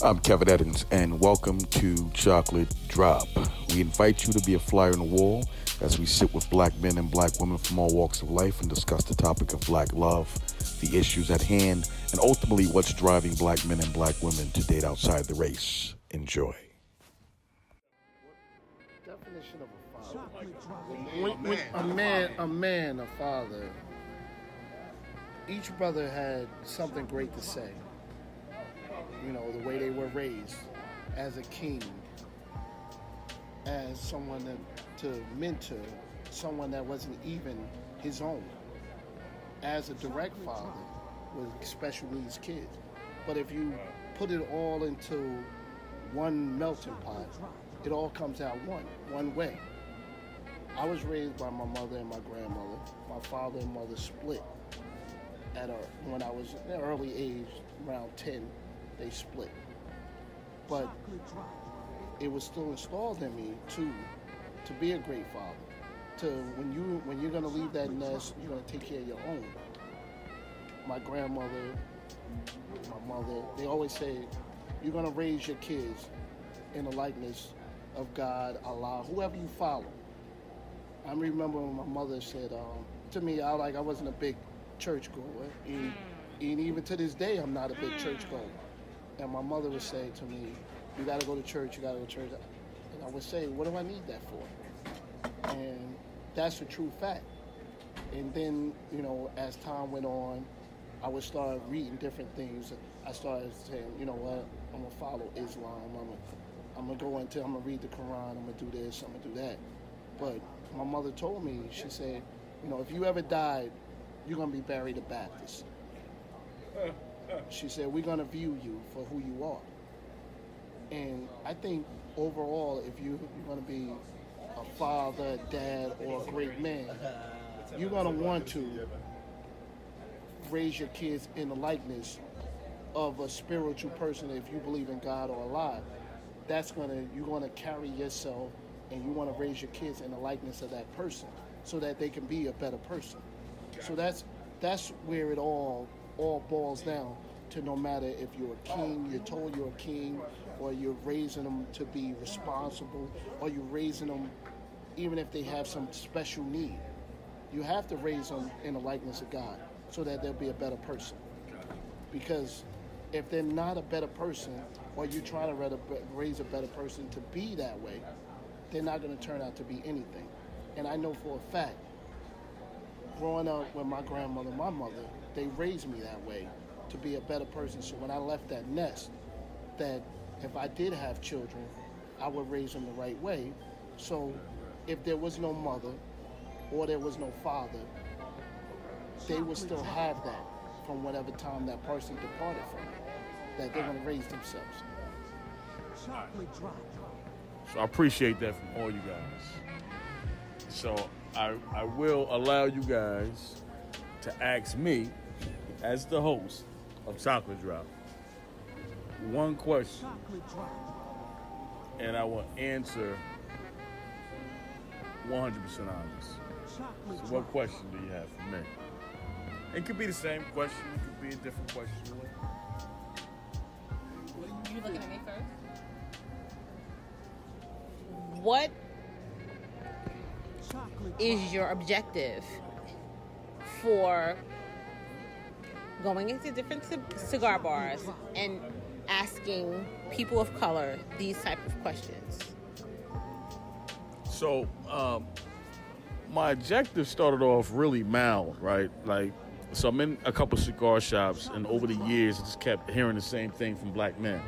I'm Kevin Edens, and welcome to Chocolate Drop. We invite you to be a flyer on the wall as we sit with black men and black women from all walks of life and discuss the topic of black love, the issues at hand, and ultimately what's driving black men and black women to date outside the race. Enjoy. Definition of a father. When, when a man, a man, a father. Each brother had something great to say. You know, the way they were raised, as a king, as someone to, to mentor, someone that wasn't even his own, as a direct father with special needs kids. But if you put it all into one melting pot, it all comes out one, one way. I was raised by my mother and my grandmother. My father and mother split at a, when I was an early age, around 10, they split. But it was still installed in me to to be a great father. To when you when you're gonna leave that nest, you're gonna take care of your own. My grandmother, my mother, they always say, you're gonna raise your kids in the likeness of God, Allah, whoever you follow. I remember when my mother said um, to me, I like I wasn't a big church goer, and, and even to this day, I'm not a big church goer. And my mother would say to me, "You got to go to church. You got to go to church." And I would say, "What do I need that for?" And that's a true fact. And then, you know, as time went on, I would start reading different things. I started saying, you know what, I'm gonna follow Islam. I'm gonna, I'm gonna go into, I'm gonna read the Quran. I'm gonna do this. I'm gonna do that. But my mother told me, she said, you know, if you ever died, you're gonna be buried a Baptist. She said, we're gonna view you for who you are. And I think overall, if you, you're gonna be a father, dad, or a great man, you're gonna want to raise your kids in the likeness of a spiritual person if you believe in God or Allah. That's gonna you're gonna carry yourself and you want to raise your kids in the likeness of that person so that they can be a better person. So that's that's where it all all boils down to no matter if you're a king, you're told you're a king, or you're raising them to be responsible, or you're raising them even if they have some special need. You have to raise them in the likeness of God so that they'll be a better person. Because if they're not a better person, or you're trying to raise a better person to be that way, they're not going to turn out to be anything. And I know for a fact, growing up with my grandmother, my mother, they raised me that way to be a better person. So when I left that nest, that if I did have children, I would raise them the right way. So if there was no mother or there was no father, they would still have that from whatever time that person departed from that they're going to raise themselves. So I appreciate that from all you guys. So I, I will allow you guys to ask me, as the host of Chocolate Drop, one question. And I will answer 100% honest. So what question do you have for me? It could be the same question. It could be a different question. You looking at me first? What is your objective for going into different cigar bars and asking people of color these type of questions? So, um, my objective started off really mild, right? Like, so I'm in a couple cigar shops, and over the years, I just kept hearing the same thing from black men.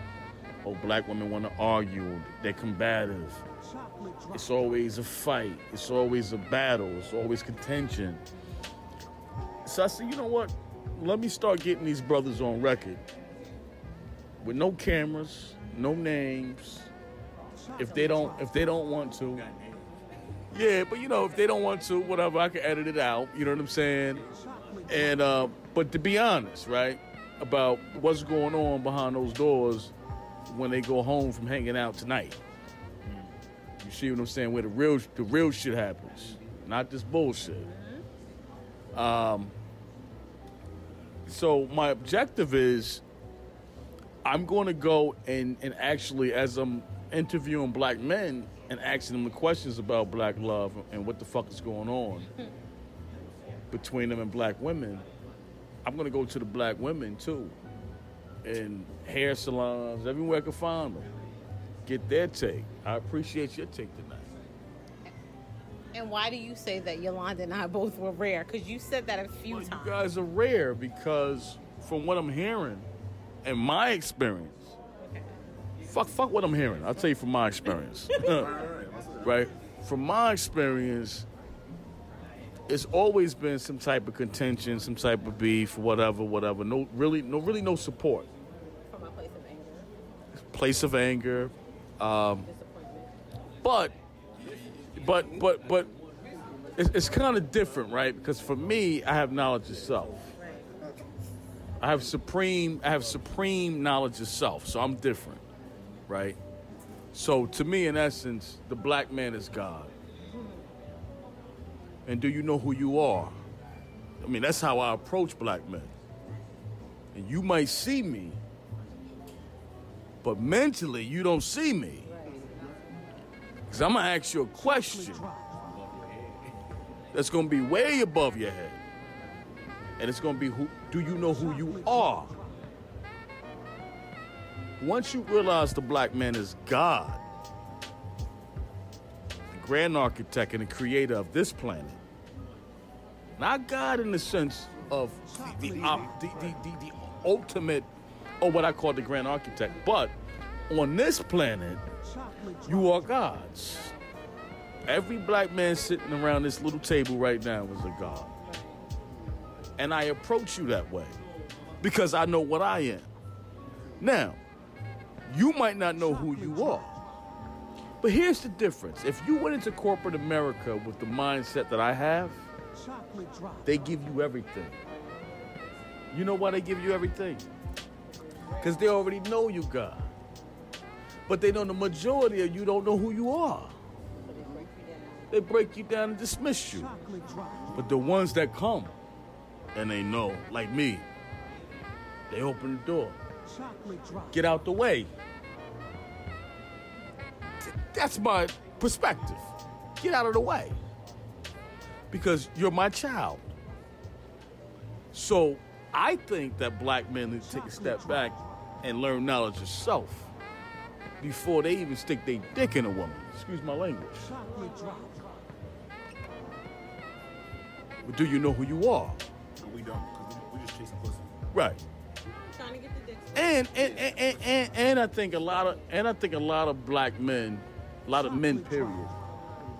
Oh, black women want to argue, they're combative. It's always a fight, it's always a battle, it's always contention. So I said, you know what? Let me start getting these brothers on record with no cameras, no names. If they don't, if they don't want to, yeah, but you know, if they don't want to, whatever, I can edit it out. You know what I'm saying? And uh, but to be honest, right, about what's going on behind those doors when they go home from hanging out tonight. You see what I'm saying? Where the real the real shit happens, not this bullshit. Um. So my objective is I'm going to go and, and actually, as I'm interviewing black men and asking them the questions about black love and what the fuck is going on between them and black women, I'm going to go to the black women too. And hair salons, everywhere I can find them. Get their take. I appreciate your take tonight. And why do you say that Yolanda and I both were rare? Because you said that a few Well, you guys are rare because, from what I'm hearing, and my experience, fuck, fuck what I'm hearing. I'll tell you from my experience, right? From my experience, it's always been some type of contention, some type of beef, whatever, whatever. No, really, no, really, no support. From a place of anger, Place of anger, um, disappointment. but but but but it's, it's kind of different right? Because for me i have knowledge of self. I have supreme i have supreme knowledge of self so i'm different right? So to me in essence the black man is god. And do you know who you are? I mean that's how i approach black men. And you might see me but mentally you don't see me because I'm going to ask you a question that's going to be way above your head. And it's going to be who do you know who you are? Once you realize the black man is God, the grand architect and the creator of this planet, not God in the sense of the, the, uh, the, the, the ultimate, or what I call the grand architect, but on this planet, you are gods. Every black man sitting around this little table right now is a god. And I approach you that way because I know what I am. Now, you might not know who you are. But here's the difference. If you went into corporate America with the mindset that I have, they give you everything. You know why they give you everything? Because they already know you God. But they know the majority of you don't know who you are. They break you down. And dismiss you. But the ones that come and they know, like me, they open the door. Get out the way. That's my perspective. Get out of the way. Because you're my child. So I think that black men need to take a step back and learn knowledge of self before they even stick their dick in a woman. Excuse my language. But do you know who you are? We don't, because we, we just chasing pussy. Right. Trying to get the dick. And and, and, and, and and I think a lot of and I think a lot of black men, a lot of men period,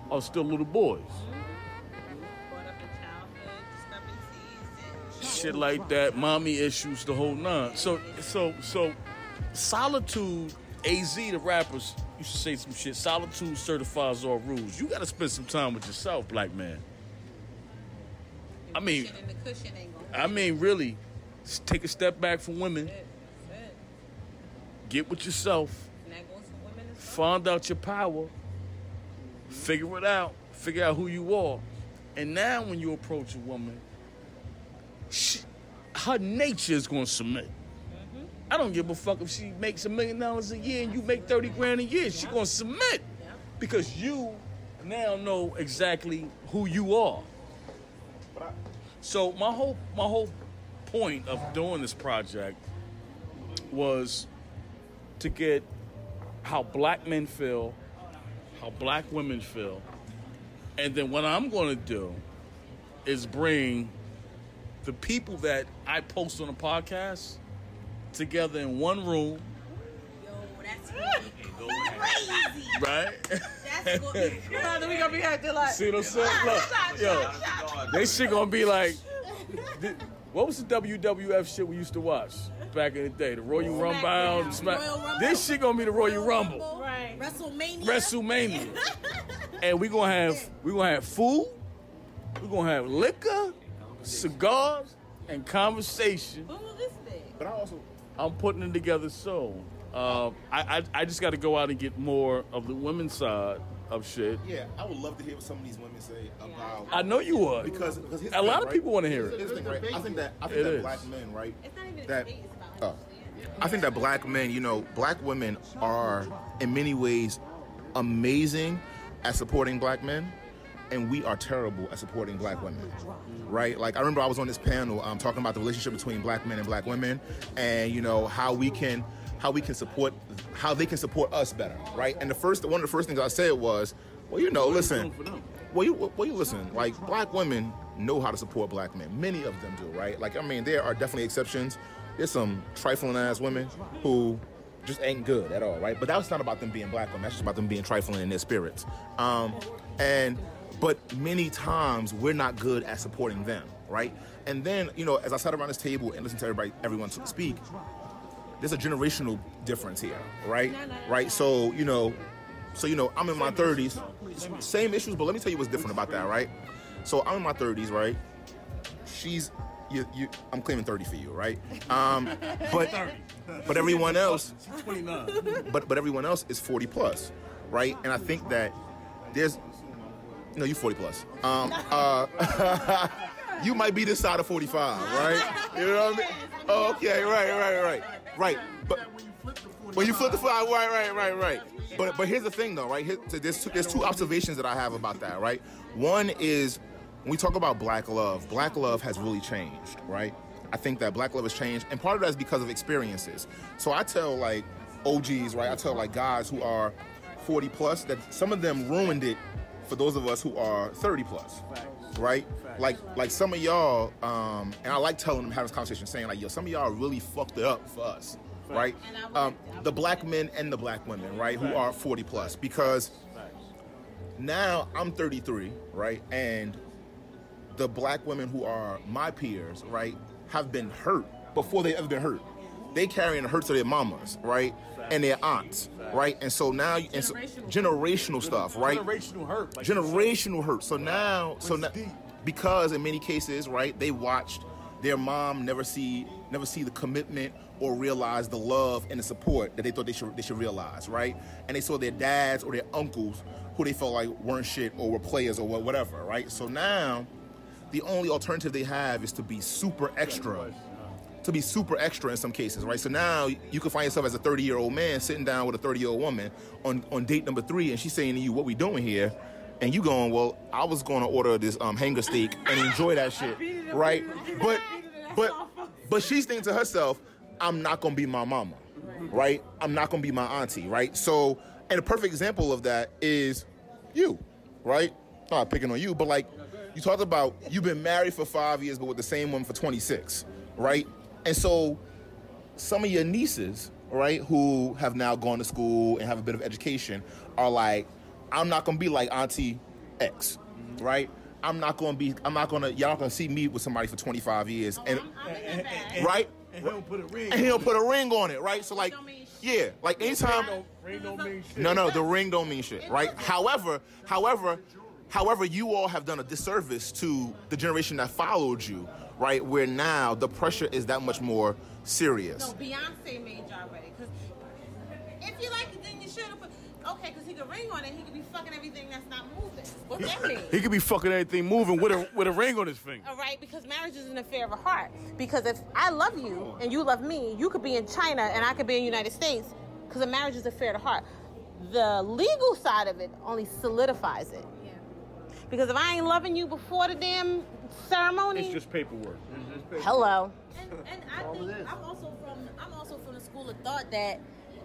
are still little boys. Mm-hmm. Brought up in childhood discrepancies and Shit like that, mommy issues, the whole nine. So so so solitude, AZ the rappers used to say some shit. Solitude certifies all rules. You gotta spend some time with yourself, black man. I mean, Shit in the cushion ain't gonna I mean, really, take a step back from women, get with yourself, And that goes for women find out your power, figure it out, figure out who you are. And now when you approach a woman, she, her nature is going to submit. I don't give a fuck if she makes a million dollars a year and you make 30 grand a year. She to submit because you now know exactly who you are. So my whole my whole point of doing this project was to get how black men feel, how black women feel, and then what I'm going to do is bring the people that I post on the podcast together in one room, Yo, that's gonna be crazy. right? That's gonna be crazy. we gonna be acting like. See what I'm saying? Look, yo, they shit gonna be like, what was the WWF shit we used to watch back in the day? The Royal Rumble, Smack- This shit gonna be the Royal Rumble, Right. WrestleMania. WrestleMania, and we gonna have we gonna have food, we gonna have liquor, cigars, and conversation. When will this be? But I also, I'm putting it together soon. Um, I, I I just got to go out and get more of the women's side of shit. yeah, I would love to hear what some of these women say about. I know you would. because, because a the lot thing, of right? people want to hear Here's it. the thing, right? I think that I think It that is. black men, right? It's not even a That debate. It's about understanding. I think that black men, you know, black women are in many ways amazing at supporting black men, and we are terrible at supporting black women. Right? Like I remember I was on this panel um, talking about the relationship between black men and black women, and you know how we can how we can support how they can support us better. Right? And the first one of the first things I said was, well, you know, listen. Well, you well, you listen. Like black women know how to support black men. Many of them do, right? Like I mean, there are definitely exceptions. There's some trifling ass women who just ain't good at all, right? But that's not about them being black women. That's just about them being trifling in their spirits. Um, and but many times we're not good at supporting them, right? And then you know, as I sat around this table and listened to everybody, everyone speak, there's a generational difference here, right? Right. So you know, so you know, I'm in my 30s, same issues, but let me tell you what's different about that, right? So I'm in my 30s, right? She's you, you, I'm claiming 30 for you, right? Um, but but everyone else, 29. but but everyone else is 40 plus, right? And I think that there's, no, you 40 plus. Um, uh, you might be this side of 45, right? You know what I mean? Oh, okay, right, right, right, right. But when you flip the five, right, right, right, right. But but here's the thing, though, right? Here, there's two, there's two observations that I have about that, right? One is when we talk about black love, black love has really changed, right? I think that black love has changed, and part of that is because of experiences. So I tell like OGs, right? I tell like guys who are 40 plus that some of them ruined it for those of us who are 30 plus, right? Like like some of y'all, um, and I like telling them having this conversation, saying like, yo, some of y'all really fucked it up for us, right? Um, the black men and the black women, right, who are 40 plus, because now I'm 33, right, and the black women who are my peers, right, have been hurt before they ever been hurt. They carrying the hurts of their mamas, right, and their aunts, right, and so now and so, generational stuff, right, Generational hurt. Like generational hurt. So now, so now, because in many cases, right, they watched their mom never see never see the commitment or realize the love and the support that they thought they should they should realize, right? And they saw their dads or their uncles who they felt like weren't shit or were players or whatever, right? So now, the only alternative they have is to be super extra to be super extra in some cases, right? So now you can find yourself as a 30 year old man sitting down with a 30 year old woman on, on date number three, and she's saying to you, "What we doing here?" And you going, "Well, I was going to order this um, hanger steak and enjoy that shit, right?" But but but she's thinking to herself, "I'm not gonna be my mama, right? I'm not gonna be my auntie, right?" So, and a perfect example of that is you, right? Not picking on you, but like you talked about, you've been married for five years, but with the same woman for 26, right? And so some of your nieces, right, who have now gone to school and have a bit of education, are like, I'm not gonna be like Auntie X, right? I'm not gonna be. I'm not gonna. Y'all not gonna see me with somebody for 25 years, and right, And he'll put a ring. and he'll put a ring on it, right? So like, yeah, like anytime. Ring don't mean shit. No, no, the ring don't mean shit, right? However, however, however, you all have done a disservice to the generation that followed you, right? Where now the pressure is that much more serious. No, Beyonce made y'all ready. Cause if you like it, then you should have put. Okay, cause he could ring on it. He could be fucking everything that's not moving. What's that mean? He could be fucking everything moving with a with a ring on his finger. All right, because marriage is an affair of a heart. Because if I love you and you love me, you could be in China and I could be in the United States. Because a marriage is an affair of the heart. The legal side of it only solidifies it. Because if I ain't loving you before the damn ceremony, It's just paperwork. hello. And, and I think I'm also from I'm also from the school of thought that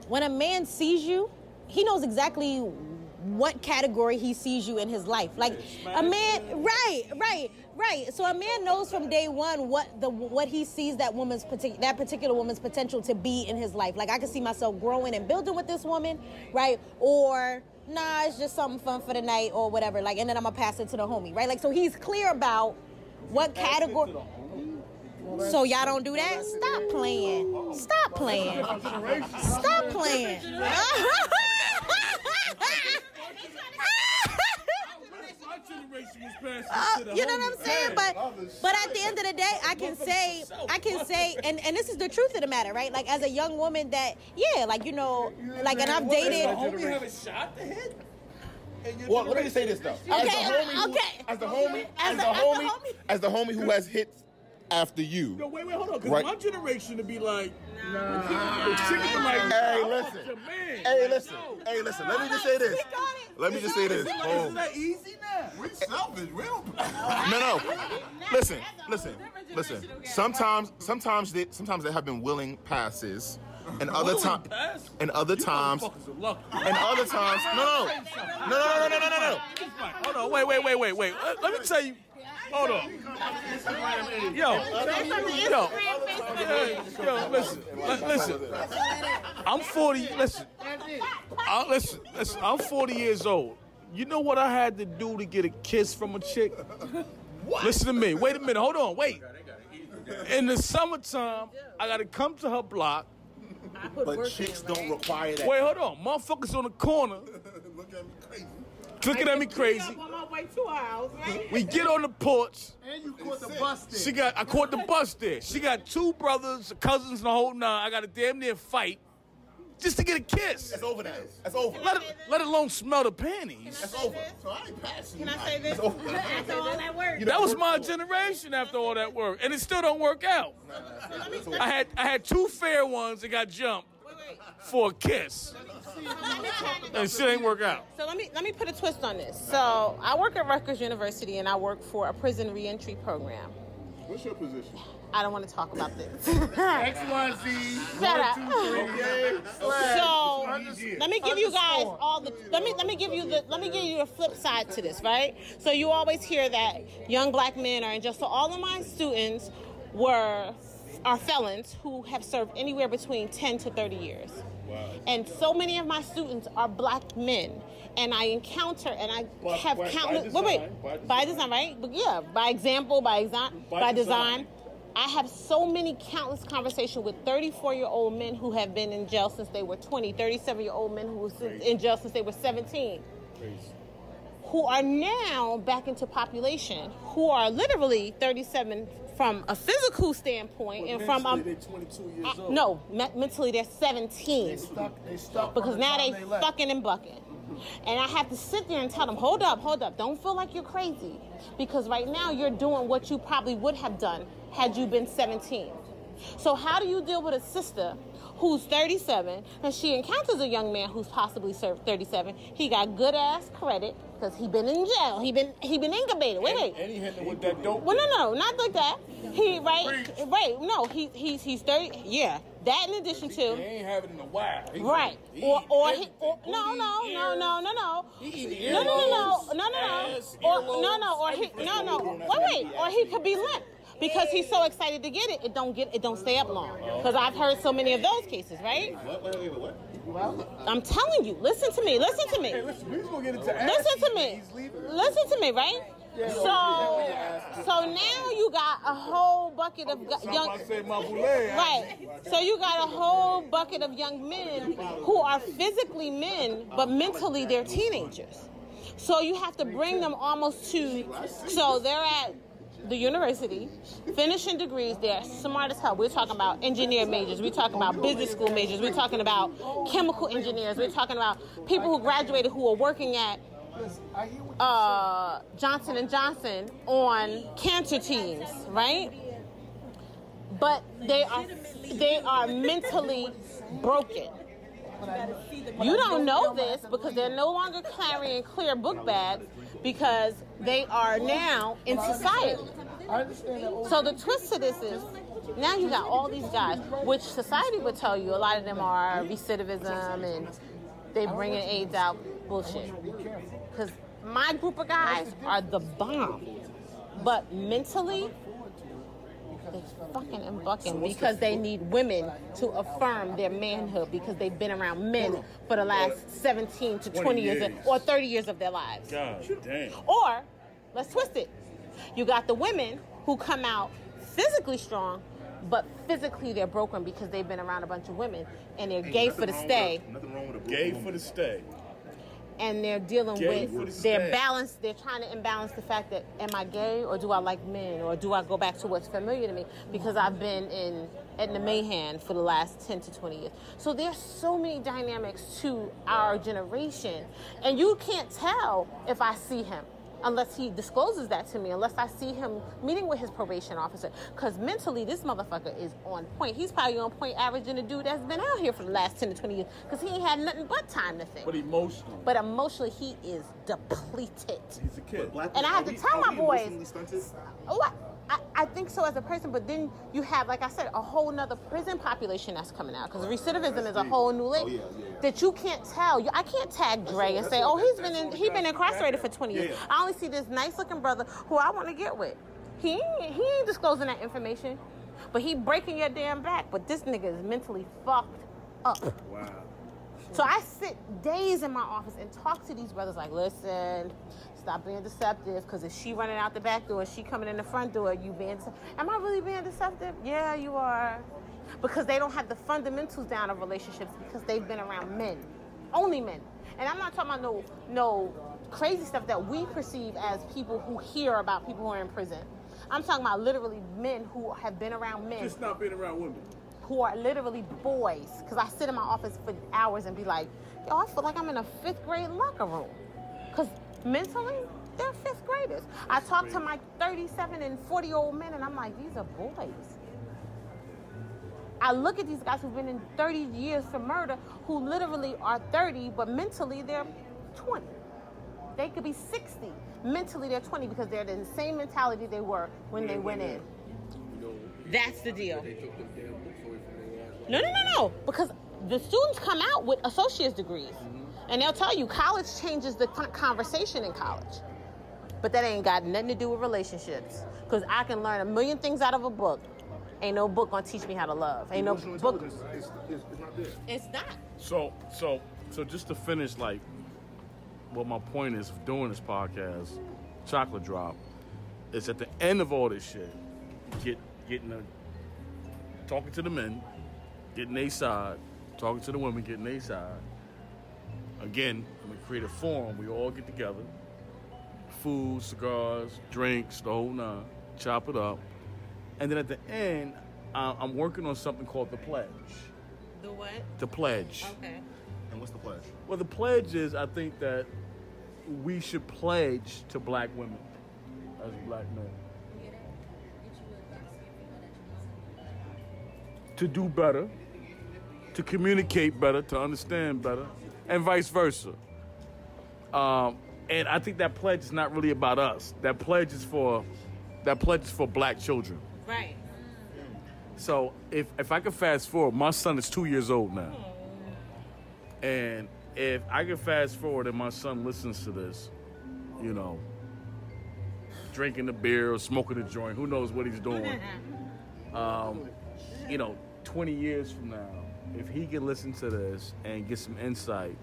when a man sees you, he knows exactly what category he sees you in his life. Like a man, right, right, right. So a man knows from day one what the what he sees that woman's partic- that particular woman's potential to be in his life. Like I can see myself growing and building with this woman, right? Or nah, it's just something fun for the night or whatever. Like, and then I'm gonna pass it to the homie, right? Like, so he's clear about what category. So y'all don't do that? Stop playing. Stop playing. Stop playing. Uh, you know what I'm saying? But but at the end of the day, I can say I can say and and this is the truth of the matter, right? Like as a young woman that yeah, like you know, like and I've dated Well, let me just say this though. As Okay, the homie, who, as the homie, as, As the, the- as the homie, homie. as the homie who has hit after you. No, wait, wait, hold on. Because Right. my generation to be like, nah, the chick be like, Hey, "Oh, listen. your man. Hey, listen. Hey, listen. Let me just say this. Speak on it. Let me just say this. Oh. Isn't that easy now? We selfish. We don't. No, no. Listen, listen, listen. Sometimes, sometimes they, sometimes there have been willing passes, and other Willing times, and other times, motherfuckers are lucky. and other times. No, no, no, no, no, no, no, no, no. Hold on, wait, wait, wait, wait, wait. Let, let me tell you. Hold on. Yo, yo, hey, yo, listen, listen. I'm 40. Listen, I, listen, listen. I'm 40 years old. You know what I had to do to get a kiss from a chick? What? Listen to me. Wait a minute. Hold on. Wait. In the summertime, I got to come to her block. But chicks don't require that. Wait, hold on. Motherfuckers on the corner Look at me crazy. looking at me crazy. On my way to our house, right? We get on the porch. And you caught the bus there. She got. I caught the bus there. She got two brothers, cousins, and the whole nine. I got a damn near fight just to get a kiss. That's over now. That's over. Let, let alone smell the panties. That's over. So I ain't passing. Can I say this? After all that work. That was my generation after all that work, and it still don't work out. I had I had two fair ones that got jumped Wait, wait. for a kiss, and shit ain't work out. So let me let me put a twist on this. So I work at Rutgers University and I work for a prison reentry program. What's your position? I don't want to talk about this. X, Y, Z. Shut up. Okay. So let me give you guys all the let me let me give you the let me give you a flip side to this, right? So you always hear that young black men are in jail. So all of my students were are felons who have served anywhere between 10 to 30 years. And so many of my students are black men. And I encounter and I By- have by- by countless wait, wait, design, by by design, right? But yeah, by example, by exam, By by, design. design. I have so many countless conversations with 34 year old men who have been in jail since they were 20, 37 year old men who were sin- in jail since they were 17, who are now back into population, who are literally 37 from a physical standpoint and from um, they're 22 years uh, no, me- mentally they're 17 They stuck. They stuck. because now they left. fucking and bucking. And I have to sit there and tell them, hold up, hold up, don't feel like you're crazy. Because right now you're doing what you probably would have done had you been 17. So how do you deal with a sister who's 37 and she encounters a young man who's possibly served 37? He got good ass credit because he been in jail. He been he been incubated. Wait, wait. And he hitting with that dope. Well, no, no, not like that. He right, right. No, he he's he's thirty. Yeah, that in addition He to he ain't having in a while. He- right, he or or he or, no no no no no no He no no no no no no no or no no or he no no wait wait or he could be limp. Because he's so excited to get it, it don't get it don't stay up long. Oh. Because I've heard so many of those cases, right? What? Wait, wait, wait, what? I'm telling you, listen to me, listen to me. Hey, listen, we gonna get into Listen to me. Listen to me, right? So, so now you got a whole bucket of young, Somebody say my boulet. right? So you got a whole bucket of young men who are physically men, but mentally they're teenagers. So you have to bring them almost to. So they're at the university, finishing degrees. They're smart as hell. We're talking about engineer majors. We're talking about business school majors. We're talking about chemical engineers. We're talking about people who graduated who are working at uh, Johnson and Johnson on cancer teams, right? But they are they are mentally broken. You don't know this because they're no longer carrying clear book bags because they are now in society. So the twist to this is now you got all these guys, which society would tell you a lot of them are recidivism and they bringing AIDS out bullshit. Because my group of guys are the bomb, but mentally they fucking and bucking because they need women to affirm their manhood because they've been around men for the last 17 to 20 years years. or 30 years of their lives. God damn. Or let's twist it. You got the women who come out physically strong, but physically they're broken because they've been around a bunch of women and they're gay for the stay Nothing wrong with a Gay for the stay. And they're dealing Gay with the their balance. They're trying to imbalance the fact that am I gay or do I like men or do I go back to what's familiar to me because I've been in Edna Mahan for the last 10 to 20 years. So there's so many dynamics to our generation and you can't tell if I see him. Unless he discloses that to me, unless I see him meeting with his probation officer. Because mentally, this motherfucker is on point. He's probably on point averaging a dude that's been out here for the last 10 to 20 years because he ain't had nothing but time to think. But emotionally, But emotionally, he is depleted. he's a kid. And I have to tell my boys. Oh, I, I, think so as a person, but then you have, like I said, a whole nother prison population that's coming out because recidivism is a whole new league Oh, yeah, yeah. that you can't tell. You, I can't tag Dre and say, "Oh, he's been in, he been incarcerated for 20 years." Yeah. I only see this nice looking brother who I want to get with. He ain't, he ain't disclosing that information, but he breaking your damn back. But this nigga is mentally fucked up. Wow. So I sit days in my office and talk to these brothers like, listen, stop being deceptive because if she running out the back door, she coming in the front door, you being, am I really being deceptive? Yeah, you are. Because they don't have the fundamentals down of relationships because they've been around men, only men. And I'm not talking about no, no crazy stuff that we perceive as people who hear about people who are in prison. I'm talking about literally men who have been around men Just not being around women. who are literally boys. Because I sit in my office for hours and be like, yo, I feel like I'm in a fifth grade locker room. Because mentally, they're fifth graders. I talk to my 37 and 40 year old men and I'm like, these are boys. I look at these guys who've been in 30 years for murder who literally are 30, but mentally they're 20. They could be 60. Mentally they're 20 because they're in the same mentality they were when they went in. That's the deal. No, no, no, no. Because the students come out with associate's degrees. And they'll tell you college changes the conversation in college. But that ain't got nothing to do with relationships. Because I can learn a million things out of a book. Ain't no book gonna teach me how to love. Ain't no book. intelligence is, is, is not there. It's not. So, so, so just to finish, like, what my point is of doing this podcast, Chocolate Drop, is at the end of all this shit, get getting a talking to the men, getting their side, talking to the women, getting their side. Again, I'm gonna create a forum. We all get together, food, cigars, drinks, the whole nine. Chop it up, and then at the end, I- I'm working on something called the pledge. The what? The pledge. Okay. And what's the pledge? Well, the pledge is I think that we should pledge to black women as black men to do better, to communicate better, to understand better, and vice versa. Um, and I think that pledge is not really about us. That pledge is for that pledge is for black children. Right. So if if I could fast forward, my son is two years old now, and if I could fast forward and my son listens to this, you know, drinking the beer or smoking a joint, who knows what he's doing? Um, you know, 20 years from now, if he can listen to this and get some insight,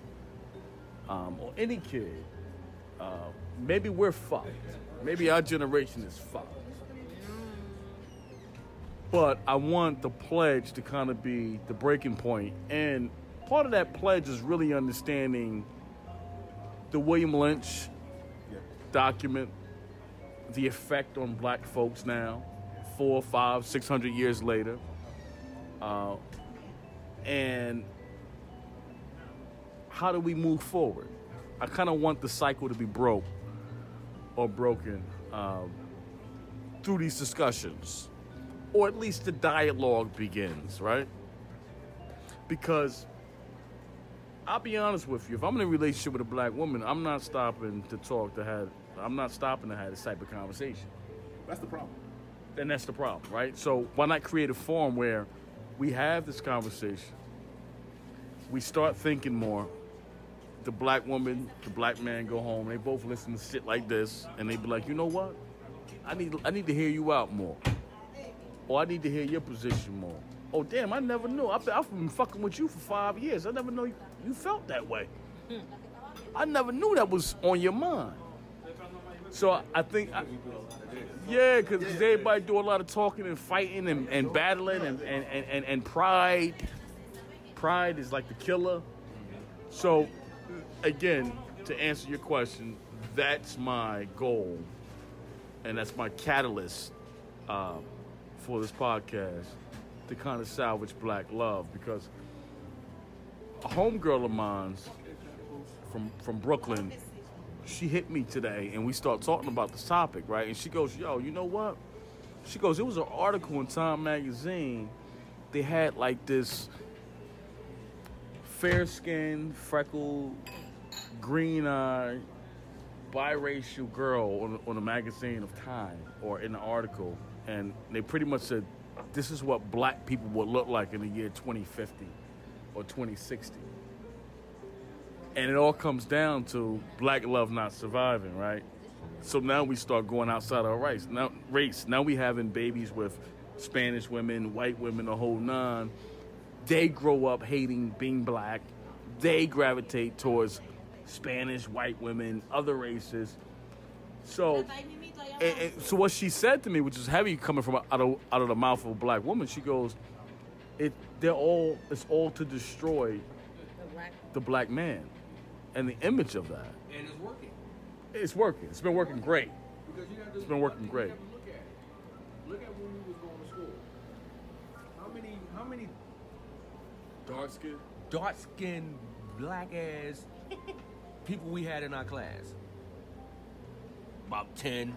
um, or any kid, uh, maybe we're fucked. Maybe our generation is fucked. But I want the pledge to kind of be the breaking point. And part of that pledge is really understanding the William Lynch document, the effect on black folks now, four, five, six hundred years later. Uh, and how do we move forward? I kind of want the cycle to be broke or broken um, through these discussions or at least the dialogue begins, right? Because I'll be honest with you, if I'm in a relationship with a black woman, I'm not stopping to talk to have I'm not stopping to have this type of conversation. That's the problem. And that's the problem, right? So why not create a forum where we have this conversation? We start thinking more. The black woman, the black man go home, they both listen to shit like this, and they be like, you know what? I need I need to hear you out more. Or I need to hear your position more. Oh damn, I never knew. I've been, I've been fucking with you for five years. I never know you, you felt that way. I never knew that was on your mind. So I, think, I, yeah, because everybody do a lot of talking and fighting and, and battling and, and, and, and, and pride. Pride is like the killer. So again, to answer your question, that's my goal, and that's my catalyst uh, for this podcast to kind of salvage black love because a homegirl of mine's from from Brooklyn she hit me today, and we start talking about this topic, right? And she goes, "Yo, you know what?" She goes, "It was an article in Time magazine. They had like this fair-skinned, freckled, green-eyed, biracial girl on, on a magazine of Time or in the article, and they pretty much said, "This is what black people would look like in the year 2050 or 2060." And it all comes down to black love not surviving, right? So now we start going outside our race. Now race. Now we having babies with Spanish women, white women, the whole nine. They grow up hating being black. They gravitate towards Spanish, white women, other races. So, and, and so what she said to me, which is heavy coming from out of out of the mouth of a black woman, she goes, "It they're all it's all to destroy the black man and the image of that. And it's working. It's working. It's been working great. Because you gotta It's been working great. You have to look at it. Look at when we was going to school. How many how many Dark skin. dark skinned black ass people we had in our class? About ten.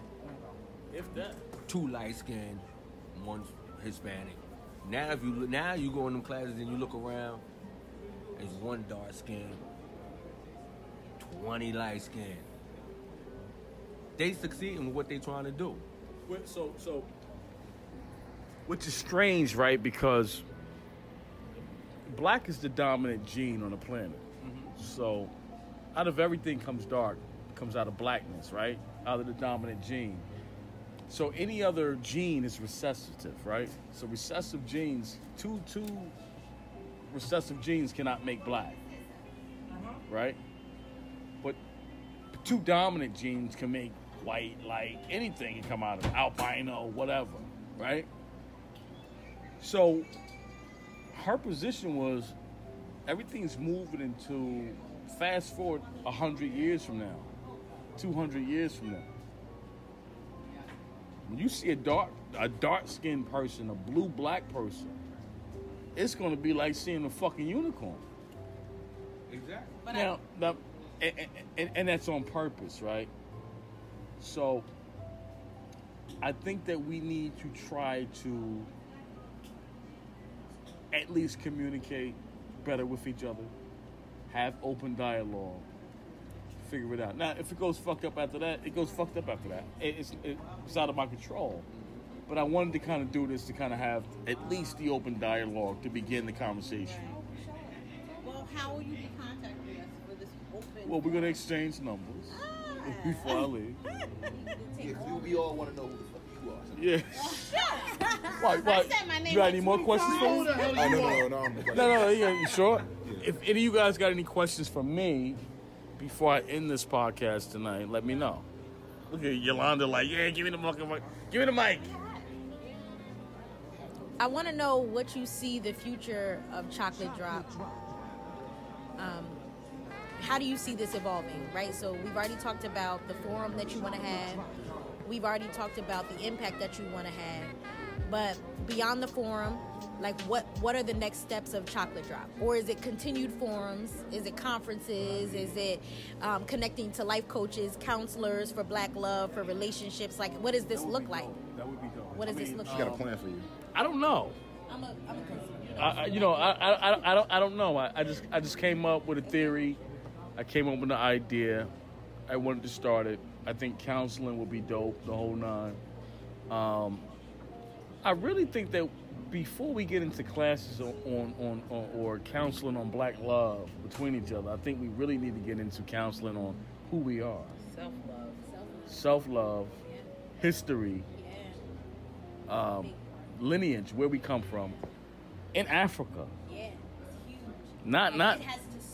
If that. two light skinned, one Hispanic. Now if you look, now you go in them classes and you look around, there's one dark skinned, twenty light skinned. They succeed in what they trying to do. So so. Which is strange, right? Because black is the dominant gene on the planet. Mm-hmm. So, out of everything comes dark, comes out of blackness, right? Out of the dominant gene. So any other gene is recessive, right? So recessive genes, two two recessive genes cannot make black, uh-huh. right? But two dominant genes can make white, light, anything can come out of it, albino, whatever, right? So her position was everything's moving into fast forward 100 years from now 200 years from now when you see a dark a dark skinned person a blue black person it's going to be like seeing a fucking unicorn Exactly. now, now and, and, and that's on purpose, right? So, I think that we need to try to at least communicate better with each other, have open dialogue, figure it out. Now, if it goes fucked up after that, it goes fucked up after that. It, it's, it, it's out of my control. But I wanted to kind of do this to kind of have at least the open dialogue to begin the conversation. Well, how will you be contacting us for this open? Well, we're gonna exchange numbers before I leave. we all want to know who the fuck you are. Yeah. Why, why, I said my name you got any more questions for me? Who the hell I you no, no, no, no. No, no, no. You, you sure? If any of you guys got any questions for me before I end this podcast tonight, let me know. Look at Yolanda, like, yeah, give me the fucking mic. Give me the mic. I want to know what you see the future of Chocolate Drop. Um, how do you see this evolving, right? So we've already talked about the forum that you want to have. We've already talked about the impact that you want to have. But beyond the forum, like what what are the next steps of Chocolate Drop? Or is it continued forums? Is it conferences? Is it um, connecting to life coaches, counselors for Black love, for relationships? Like, what does this look like? That would be dope. What does this look She like? got a plan for you. I don't know. I'm a, I'm a I, I, you know, I, I, I, don't, I don't know. I, I just, I just came up with a theory. I came up with an idea. I wanted to start it. I think counseling would be dope, the whole nine. Um, I really think that before we get into classes on, on, on, on or counseling on black love between each other, I think we really need to get into counseling on who we are, Self love. self love, history, um, lineage, where we come from, in Africa. Yeah, it's huge. Not And not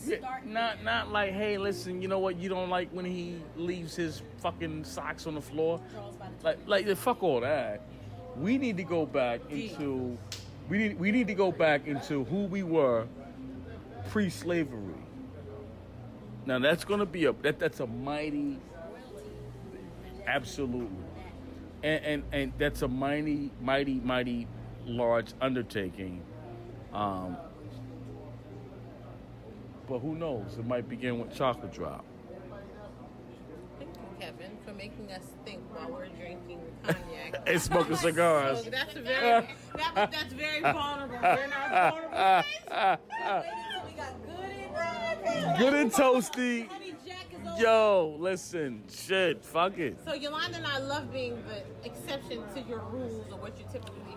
it has to start not not like hey listen you know what? You don't like when he leaves his fucking socks on the floor? Like like the fuck all that. We need to go back into we need we need to go back into who we were pre-slavery. Now that's gonna be a that that's a mighty absolutely. And and, and that's a mighty mighty mighty large undertaking. Um but who knows? It might begin with chocolate drop. Thank you, Kevin, for making us think while we're drinking cognac. And smoking cigars. So that's very that, that's very vulnerable. We're our vulnerable. We got good and Good and toasty. Honey Jack is over. Yo, listen, shit, fuck it. So Yolanda and I love being the exception to your rules or what you typically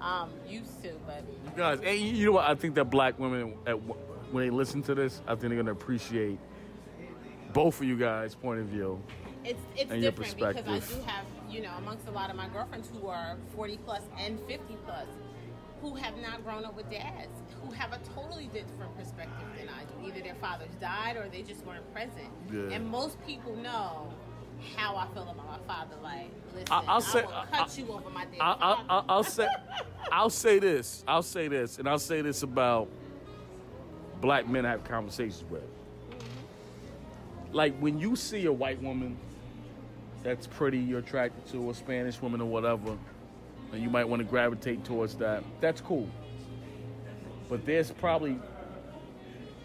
um, used to, but You guys, and you you know what? I think that black women, at, when they listen to this, I think they're gonna appreciate both of you guys' point of view. it's it's And your different because I do have you know amongst a lot of my girlfriends who are 40 plus and 50 plus who have not grown up with dads who have a totally different perspective than I do. Either their fathers died or they just weren't present. Yeah. And most people know how I feel about my father. Like, listen, I- I'll I say- will I- cut I- you over my dead I, I. I, I'll say, I'll say this. I'll say this, and I'll say this about black men have conversations with. Like when you see a white woman that's pretty, you're attracted to, a Spanish woman or whatever, and you might want to gravitate towards that. That's cool. But there's probably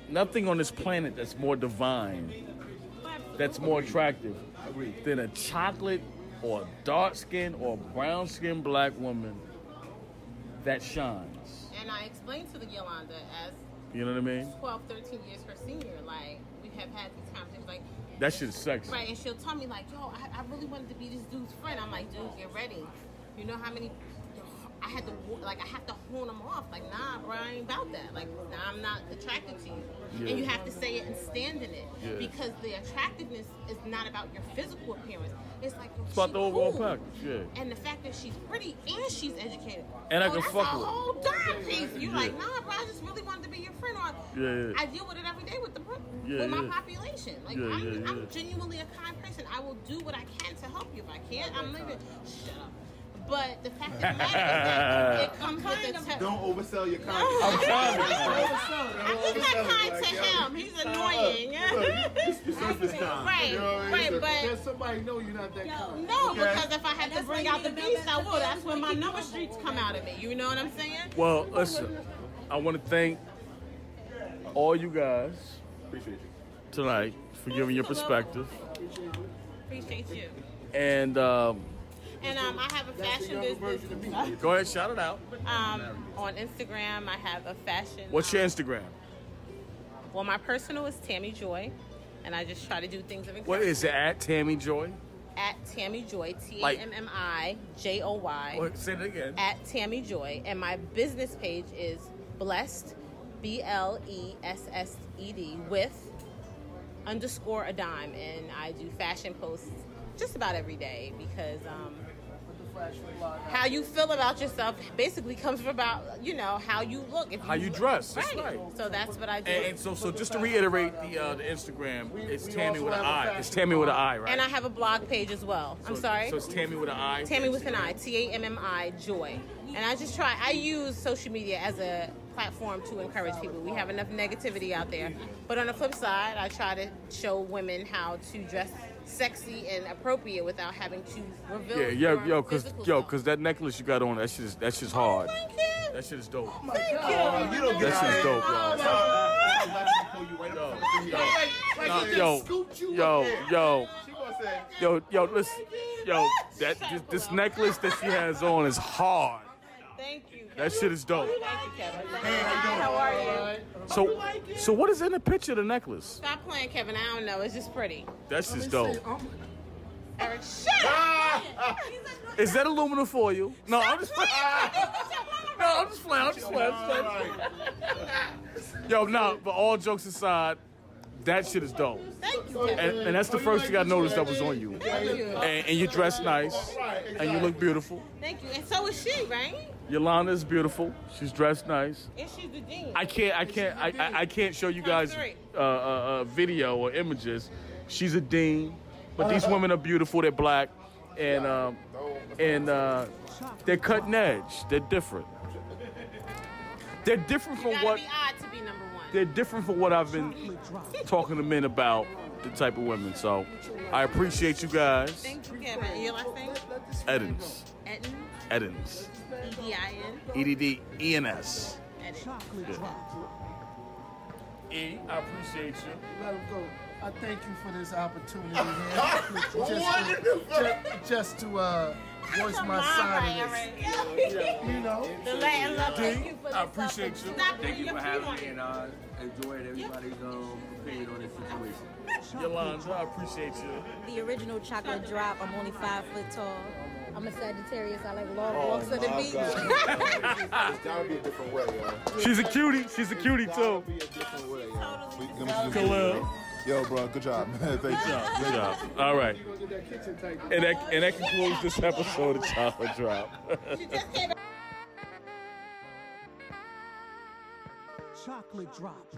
nothing on this planet that's more divine, that's more attractive than a chocolate or dark skin or brown skinned black woman that shines. And I explained to the Yolanda as You know what I mean? 12, 13 years her senior, like, we have had these conversations, like, That shit is sexy. right, and she'll tell me, like, yo, I, I really wanted to be this dude's friend. I'm like, dude, get ready. You know how many, I had to, like, I have to hone them off. Like, nah, bro, I ain't about that. Like, nah, I'm not attracted to you. Yeah. And you have to say it and stand in it. Yeah. Because the attractiveness is not about your physical appearance. It's like, It's about the overall cool. package, yeah. And the fact that she's pretty and she's educated. And I Oh, can that's fuck a with her. whole dime piece. You Yeah. like, nah, bro, I just really wanted to be your friend. Or. I deal with it every day with the with my population. Like I'm. I'm genuinely a kind person. I will do what I can to help you. If I can't, I'm even shut up. But the fact of the matter is that it comes with the te- Don't oversell your I'm content. trying. Don't I'm oversell just not kind to yo, him. He's annoying. It's your surface time. Right, You know what I mean? right, So- but- Let somebody know you're not that kind. No, Okay. because if I had to bring out the beast, I that- will. That's when my number going. streets come out of me. You know what I'm saying? Well, listen, I want to thank all you guys Appreciate you. tonight for giving your perspective. Appreciate you. And um, And um, I have a fashion business. go ahead, shout it out. Um, on Instagram, I have a fashion. What's your um, Instagram? Well, my personal is Tammy Joy, and I just try to do things of What is it at Tammy Joy? At Tammy Joy, T A Like- M M I J O Y. What- Say it again. At Tammy Joy, and my business page is Blessed, B L E S S E D, with underscore a dime, and I do fashion posts just about every day because um, how you feel about yourself basically comes from about you know how you look, if How you dress, that's right. right. So that's what I do. And, and so, so just to reiterate the uh, the Instagram, it's Tammy with an I. It's Tammy with an I, right? And I have a blog page as well. I'm sorry. So it's Tammy with an I. Tammy with an I, T A M M I, Joy. And I just try, I use social media as a platform to encourage people. We have enough negativity out there. But on the flip side, I try to show women how to dress sexy and appropriate without having to reveal Yeah, yo, your yo, cause yo, cause that necklace you got on, that shit is that shit's hard. Oh, thank you. That shit is dope. Thank you. Oh, you don't get That shit's dope, oh, yo. Yo, oh, yo, yo, She yo, yo, listen, yo, that this, this necklace that she has on is hard. Thank you. That shit is dope. Thank you, Kevin. Hi, how are you? So, so what is in the picture of the necklace? Stop playing, Kevin. I don't know. It's just pretty. That's just dope. Eric, shut up. Is that aluminum foil? No, I'm just playing. No, I'm just playing. I'm just playing. I'm just playing. Yo, no, but all jokes aside, that shit is dope. Thank you, And, and that's the first thing I noticed that was on you. Thank you. And, and you dress nice, and you look beautiful. Thank you. And so is she, right? Yolanda is beautiful. She's dressed nice. And she's the dean. I can't, I can't, I, I, I can't show you guys uh, uh, uh, video or images. She's a dean, but these women are beautiful. They're black, and um, and uh, they're cutting edge. They're different. They're different from what be be they're different from what I've been talking to men about the type of women. So I appreciate you guys. Thank you, Kevin. Your last name? Edens, Etten. Edens, E-D-I-N. E D D E N S. Etten. E, I appreciate you. Let him go. I thank you for this opportunity here. just, to, just, just to uh, voice my side of this. You know, The Latin love. Thank you for I appreciate you. Thank you for having me, and I enjoyed everybody's um, opinion on this situation. Yolanda, I appreciate you. The original chocolate drop. I'm only five foot tall. I'm a Sagittarius. I like long Oh, walks on the beach. God. It's gotta be a different way, yo. She's a cutie. She's a cutie It's too. gotta be a different way, yo. We- let me see this Khalil. video. Yo, bro, good job, man. Thank you. Good job. All right. And that, and that concludes this episode of Chocolate Drop. Chocolate drop.